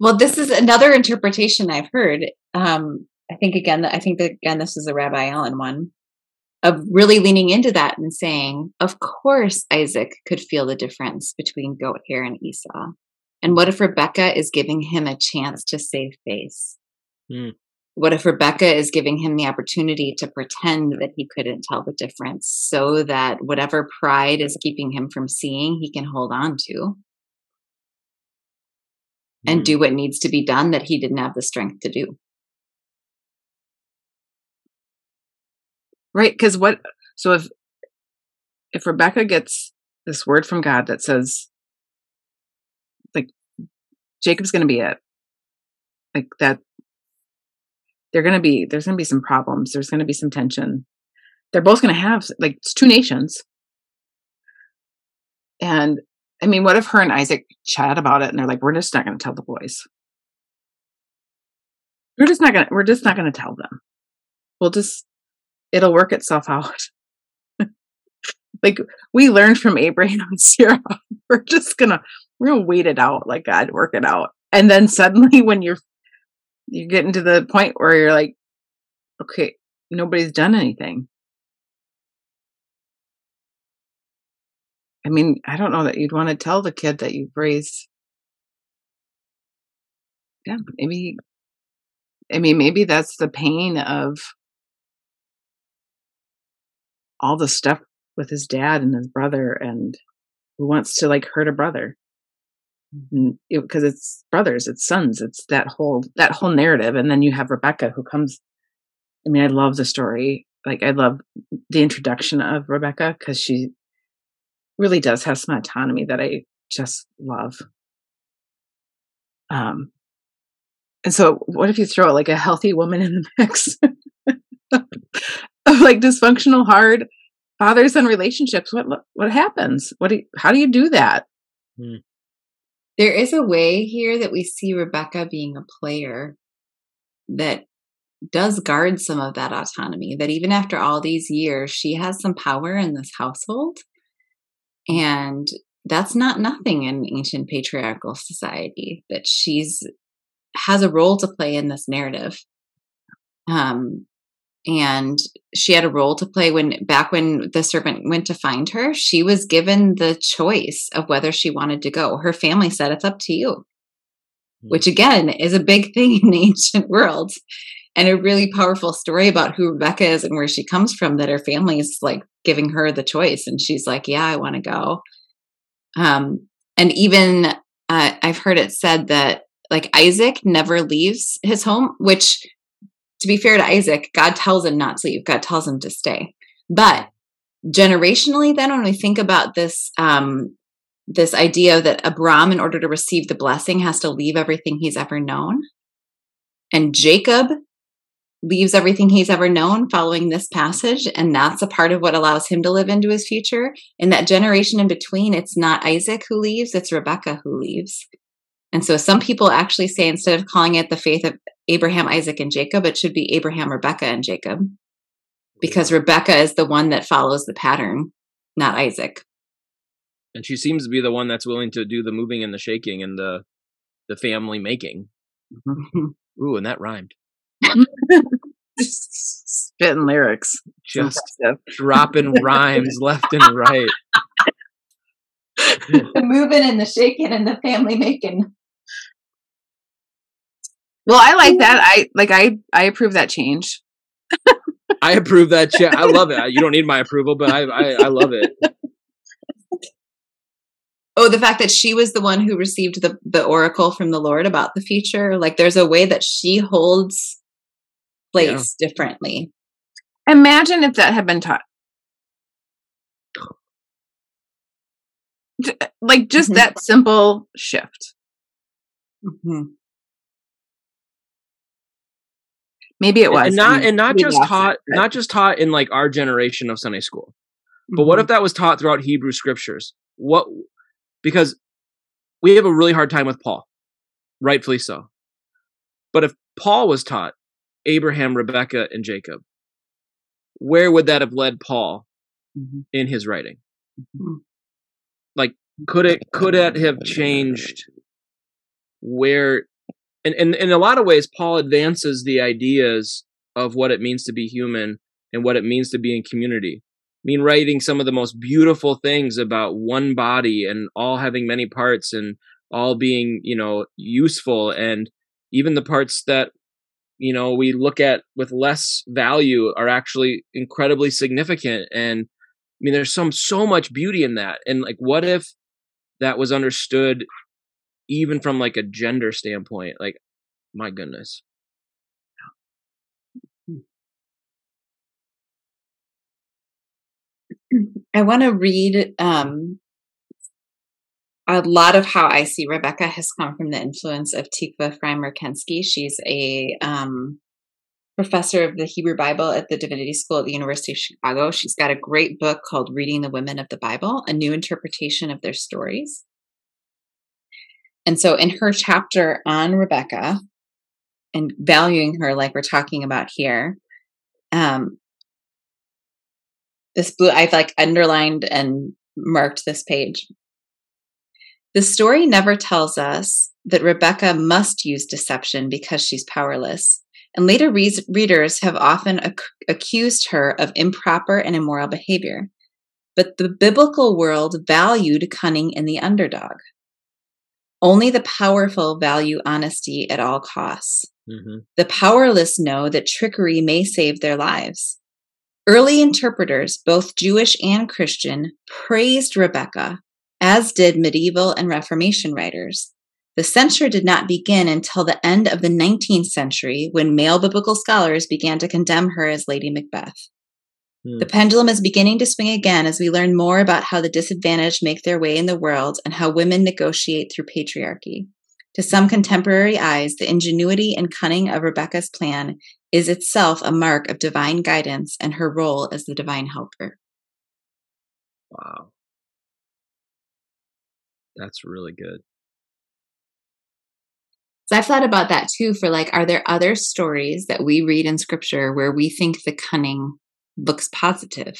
well, this is another interpretation I've heard. Um, I think again, I think that again, this is a Rabbi Allen one of really leaning into that and saying, of course, Isaac could feel the difference between goat hair and Esau. And what if Rebecca is giving him a chance to save face? Mm. What if Rebecca is giving him the opportunity to pretend that he couldn't tell the difference so that whatever pride is keeping him from seeing, he can hold on to and mm. do what needs to be done that he didn't have the strength to do? Right. Because what, so if, if Rebecca gets this word from God that says, like, Jacob's going to be it, like that, they're going to be, there's going to be some problems. There's going to be some tension. They're both going to have, like, it's two nations. And I mean, what if her and Isaac chat about it and they're like, we're just not going to tell the boys. We're just not going to, we're just not going to tell them. We'll just it'll work itself out. like we learned from Abraham and Sarah, we're just gonna we're gonna wait it out, like God work it out. And then suddenly when you're you're getting to the point where you're like, okay, nobody's done anything. I mean, I don't know that you'd want to tell the kid that you've raised. Yeah, maybe. I mean, maybe that's the pain of all the stuff with his dad and his brother and who wants to like hurt a brother. Because it, it's brothers it's sons it's that whole that whole narrative. And then you have rebecca who comes i mean i love the story. Like i love the introduction of rebecca because she really does have some autonomy that i just love. Um and so what if you throw like a healthy woman in the mix of like dysfunctional, hard father son relationships. What what happens? What do you, how do you do that? Hmm. There is a way here that we see Rebecca being a player that does guard some of that autonomy. That even after all these years, she has some power in this household, and that's not nothing in ancient patriarchal society. That she's has a role to play in this narrative. Um, and she had a role to play when back when the servant went to find her she was given the choice of whether she wanted to go. Her family said it's up to you. Mm-hmm. which again is a big thing in the ancient world and a really powerful story about who rebecca is and where she comes from that her family is like giving her the choice and she's like yeah i want to go. Um and even uh, i've heard it said that like isaac never leaves his home which to be fair to Isaac, God tells him not to leave. God tells him to stay. But generationally, then when we think about this, um, this idea that Abram, in order to receive the blessing, has to leave everything he's ever known, and Jacob leaves everything he's ever known following this passage, and that's a part of what allows him to live into his future. In that generation in between, it's not Isaac who leaves; it's Rebecca who leaves. And so some people actually say instead of calling it the faith of Abraham, Isaac, and Jacob. It should be Abraham, Rebecca, and Jacob because Rebecca is the one that follows the pattern, not Isaac. And she seems to be the one that's willing to do the moving and the shaking and the the family making. Mm-hmm. Ooh, and that rhymed. Spitting lyrics. Just dropping rhymes left and right. the moving and the shaking and the family making. Well, I like that. I like I I approve that change. I approve that. Cha- I love it. You don't need my approval, but I, I I love it. Oh, the fact that she was the one who received the the oracle from the Lord about the future. Like, there's a way that she holds place yeah. differently. Imagine if that had been taught. Like just mm-hmm. that simple shift. Mm-hmm. Maybe it was. And not and not just taught it, not just taught in like our generation of Sunday school. But mm-hmm. what if that was taught throughout Hebrew scriptures? What because we have a really hard time with Paul, rightfully so. But if Paul was taught Abraham, Rebecca, and Jacob, where would that have led Paul Mhm. in his writing? Mhm. Like, could it could it have changed where? And, and in a lot of ways, Paul advances the ideas of what it means to be human and what it means to be in community. I mean, writing some of the most beautiful things about one body and all having many parts and all being, you know, useful and even the parts that you know we look at with less value are actually incredibly significant and i mean there's some so much beauty in that and like what if that was understood even from like a gender standpoint like my goodness I want to read um, a lot of how I see Rebecca has come from the influence of Tikva Frymer-Kensky. She's a um, professor of the Hebrew Bible at the Divinity School at the University of Chicago. She's got a great book called Reading the Women of the Bible, a new interpretation of their stories. And so, in her chapter on Rebecca and valuing her, like we're talking about here, um, this blue, I've like underlined and marked this page. The story never tells us that Rebecca must use deception because she's powerless. And later re- readers have often ac- accused her of improper and immoral behavior. But the biblical world valued cunning in the underdog. Only the powerful value honesty at all costs. mm-hmm. The powerless know that trickery may save their lives. Early interpreters, both Jewish and Christian, praised Rebecca, as did medieval and Reformation writers. The censure did not begin until the end of the 19th century when male biblical scholars began to condemn her as Lady Macbeth. Hmm. The pendulum is beginning to swing again as we learn more about how the disadvantaged make their way in the world and how women negotiate through patriarchy. To some contemporary eyes, the ingenuity and cunning of Rebecca's plan is itself a mark of divine guidance and her role as the divine helper. wow that's really good So I've thought about that too for like, are there other stories that we read in scripture where we think the cunning looks positive?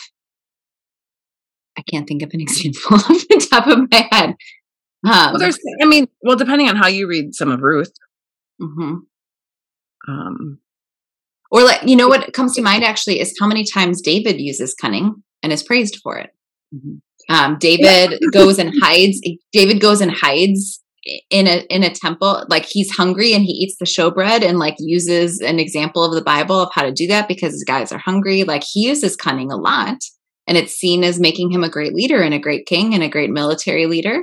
I can't think of an example off the top of my head. Um, Well, there's, I mean, well, depending on how you read some of Ruth, mhm. um, Or like, you know what comes to mind actually is how many times David uses cunning and is praised for it. Mhm. Um, David goes and hides. David goes and hides in a in a temple. Like he's hungry and he eats the showbread and like uses an example of the Bible of how to do that because his guys are hungry. Like he uses cunning a lot, and it's seen as making him a great leader and a great king and a great military leader.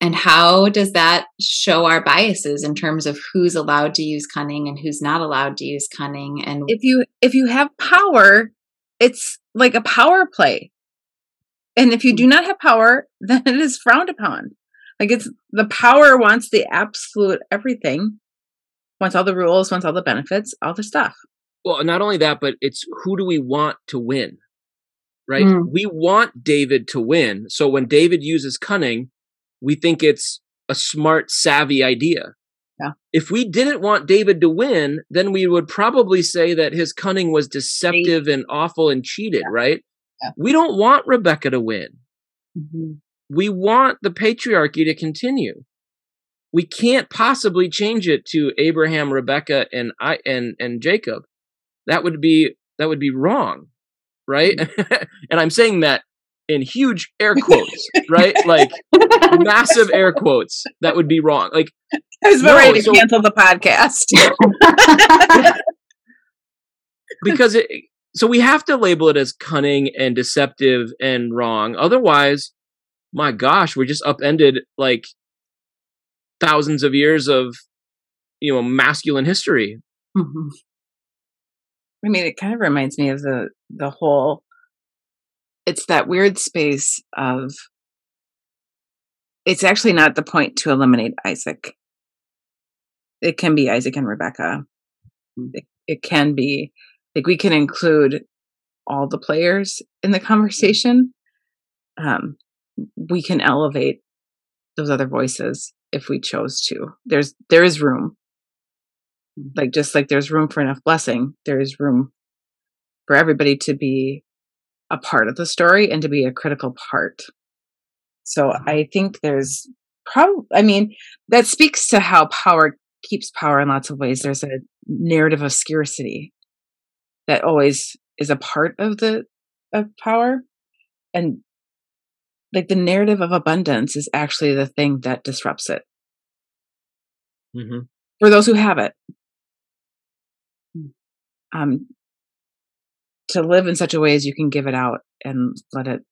And how does that show our biases in terms of who's allowed to use cunning and who's not allowed to use cunning? And if you if you have power, it's like a power play. And if you do hmm. not have power, then it is frowned upon. Like it's the power wants the absolute everything, wants all the rules, wants all the benefits, all the stuff. well not only that but it's who do we want to win right Mm. we want david to win so when david uses cunning we think it's a smart savvy idea Yeah. if we didn't want david to win then we would probably say that his cunning was deceptive and awful and cheated right Yeah. we don't want rebecca to win we want the patriarchy to continue. We can't possibly change it to abraham rebecca and i and and jacob. That would be that would be wrong right? Mm-hmm. And i'm saying that in huge air quotes right? Like massive air quotes that would be wrong. Like I was No, ready to so- cancel the podcast. because it so we have to label it as cunning and deceptive and wrong. Otherwise my gosh we're just upended like thousands of years of you know masculine history Mhm. I mean, it kind of reminds me of the the whole. It's that weird space of. It's actually not the point to eliminate Isaac. It can be Isaac and Rebecca. It, it can be like we can include all the players in the conversation. Um, we can elevate those other voices if we chose to. There's there is room. Like just like there's room for enough blessing, there is room for everybody to be a part of the story and to be a critical part. So Mm-hmm. I think there's probably I mean, that speaks to how power keeps power in lots of ways. There's a narrative of scarcity that always is a part of the of power. And like the narrative of abundance is actually the thing that disrupts it hmm for those who have it. Um, to live in such a way as you can give it out and let it.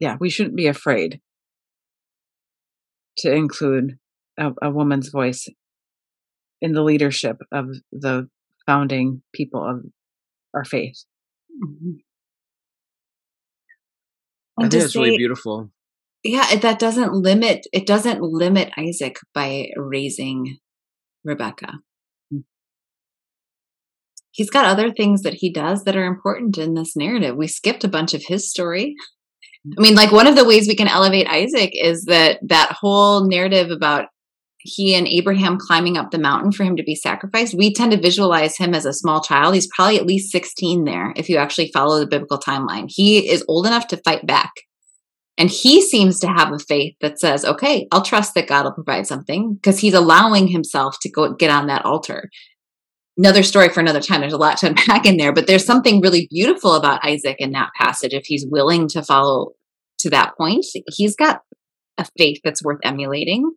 Yeah, we shouldn't be afraid to include a, a woman's voice in the leadership of the founding people of our faith. Mm-hmm. I And think that's really beautiful. yeah that doesn't limit it doesn't limit isaac by raising rebecca. Mm. He's got other things that he does that are important in this narrative. We skipped a bunch of his story. Mm. I mean like one of the ways we can elevate isaac is that that whole narrative about he and abraham climbing up the mountain for him to be sacrificed we tend to visualize him as a small child he's probably at least 16 there if you actually follow the biblical timeline he is old enough to fight back and he seems to have a faith that says, okay, I'll trust that God will provide something because he's allowing himself to go get on that altar. Another story for another time. There's a lot to unpack in there, but there's something really beautiful about Isaac in that passage. If he's willing to follow to that point, he's got a faith that's worth emulating.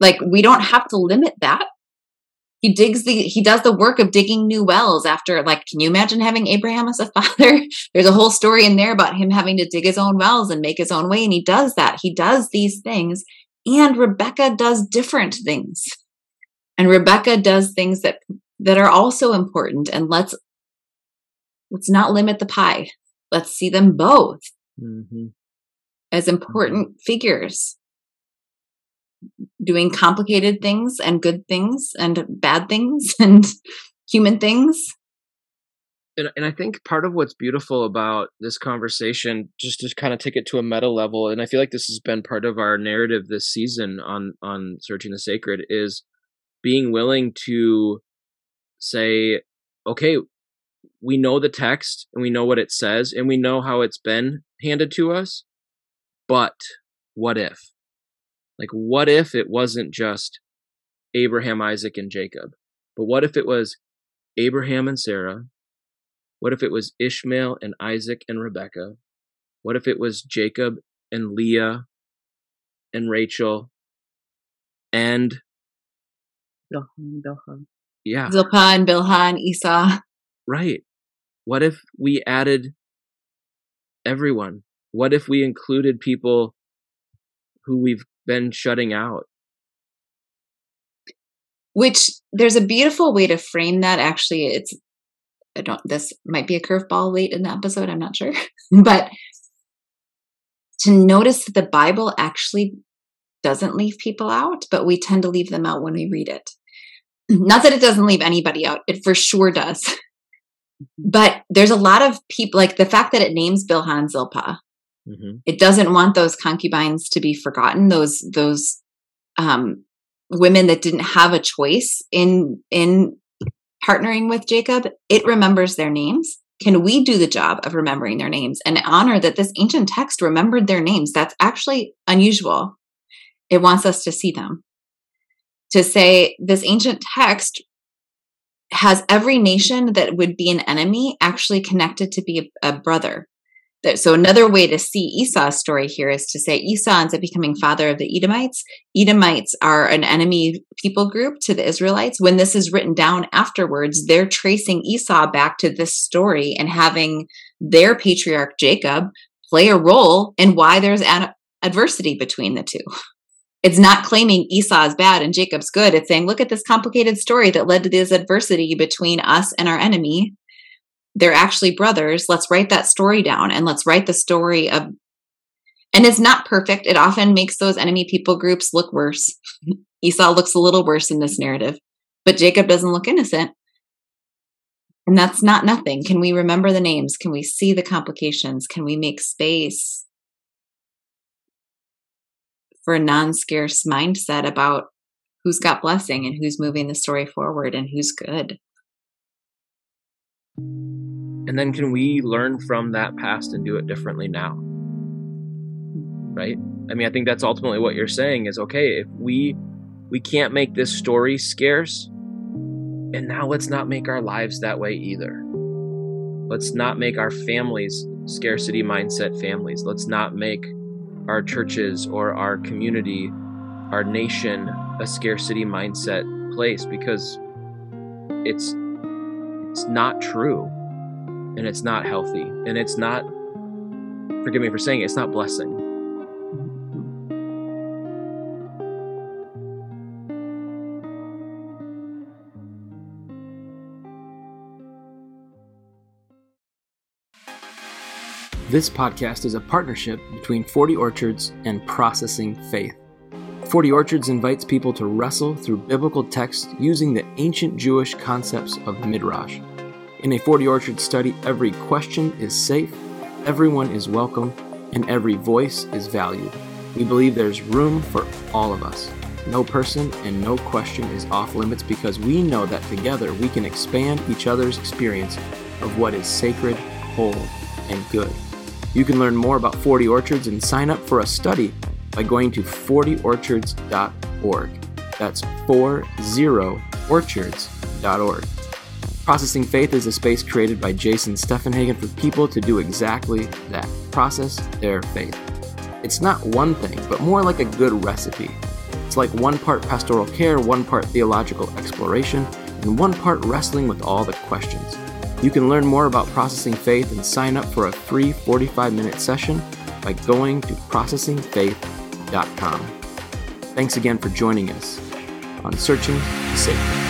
Like we don't have to limit that. He digs the he does the work of digging new wells after like can you imagine having Abraham as a father? There's a whole story in there about him having to dig his own wells and make his own way and he does that. He does these things and Rebecca does different things. And Rebecca does things that that are also important and let's let's not limit the pie. Let's see them both hmm as important figures doing complicated things and good things and bad things and human things and, and I think part of what's beautiful about this conversation, just to kind of take it to a meta level, and I feel like this has been part of our narrative this season on on searching the sacred, is being willing to say, okay, we know the text and we know what it says and we know how it's been handed to us, but what if? Like, what if it wasn't just Abraham, Isaac, and Jacob, but what if it was Abraham and Sarah? What if it was Ishmael and Isaac and Rebekah? What if it was Jacob and Leah and Rachel and Bilhan, Bilhan. yeah, zilpah and bilhah and esau right. What if we added everyone? What if we included people who we've been shutting out? which there's a beautiful way to frame that actually it's i don't this might be a curveball late in the episode i'm not sure but to notice that the bible actually doesn't leave people out but we tend to leave them out when we read it. Not that it doesn't leave anybody out it for sure does. Mm-hmm. But there's a lot of people like the fact that it names bilhan zilpah hmm it doesn't want those concubines to be forgotten those those um women that didn't have a choice in in partnering with jacob. It remembers their names. Can we do the job of remembering their names and honor that this ancient text remembered their names? That's actually unusual. It wants us to see them. To say this ancient text has every nation that would be an enemy actually connected to be a, a brother So another way to see Esau's story here is to say Esau ends up becoming father of the Edomites. Edomites are an enemy people group to the Israelites. When this is written down afterwards, they're tracing Esau back to this story and having their patriarch Jacob play a role in why there's an adversity between the two. It's not claiming Esau is bad and Jacob's good. It's saying, look at this complicated story that led to this adversity between us and our enemy they're actually brothers. Let's write that story down and let's write the story of. And it's not perfect. It often makes those enemy people groups look worse. Esau looks a little worse in this narrative, but Jacob doesn't look innocent. and that's not nothing. Can we remember the names? Can we see the complications? Can we make space for a non scarce mindset about who's got blessing and who's moving the story forward and who's good? And then can we learn from that past and do it differently now? Right? I mean, I think that's ultimately what you're saying is okay, if we we can't make this story scarce, and now let's not make our lives that way either. Let's not make our families scarcity mindset families. Let's not make our churches or our community, our nation a scarcity mindset place because it's it's not true and it's not healthy and it's not forgive me for saying it, it's not blessing. This podcast is a partnership between 40 Orchards and Processing Faith. 40 Orchards invites people to wrestle through biblical texts using the ancient Jewish concepts of Midrash. In a 40 Orchard study, every question is safe, everyone is welcome, and every voice is valued. We believe there's room for all of us. No person and no question is off limits because we know that together we can expand each other's experience of what is sacred, whole, and good. You can learn more about 40 Orchards and sign up for a study by going to 40orchards.org. That's 40orchards.org. Processing Faith is a space created by Jason Steffenhagen for people to do exactly that process their faith. It's not one thing, but more like a good recipe. It's like one part pastoral care, one part theological exploration, and one part wrestling with all the questions. You can learn more about processing faith and sign up for a free 45 minute session by going to processingfaith.com. Thanks again for joining us on Searching the Sacred.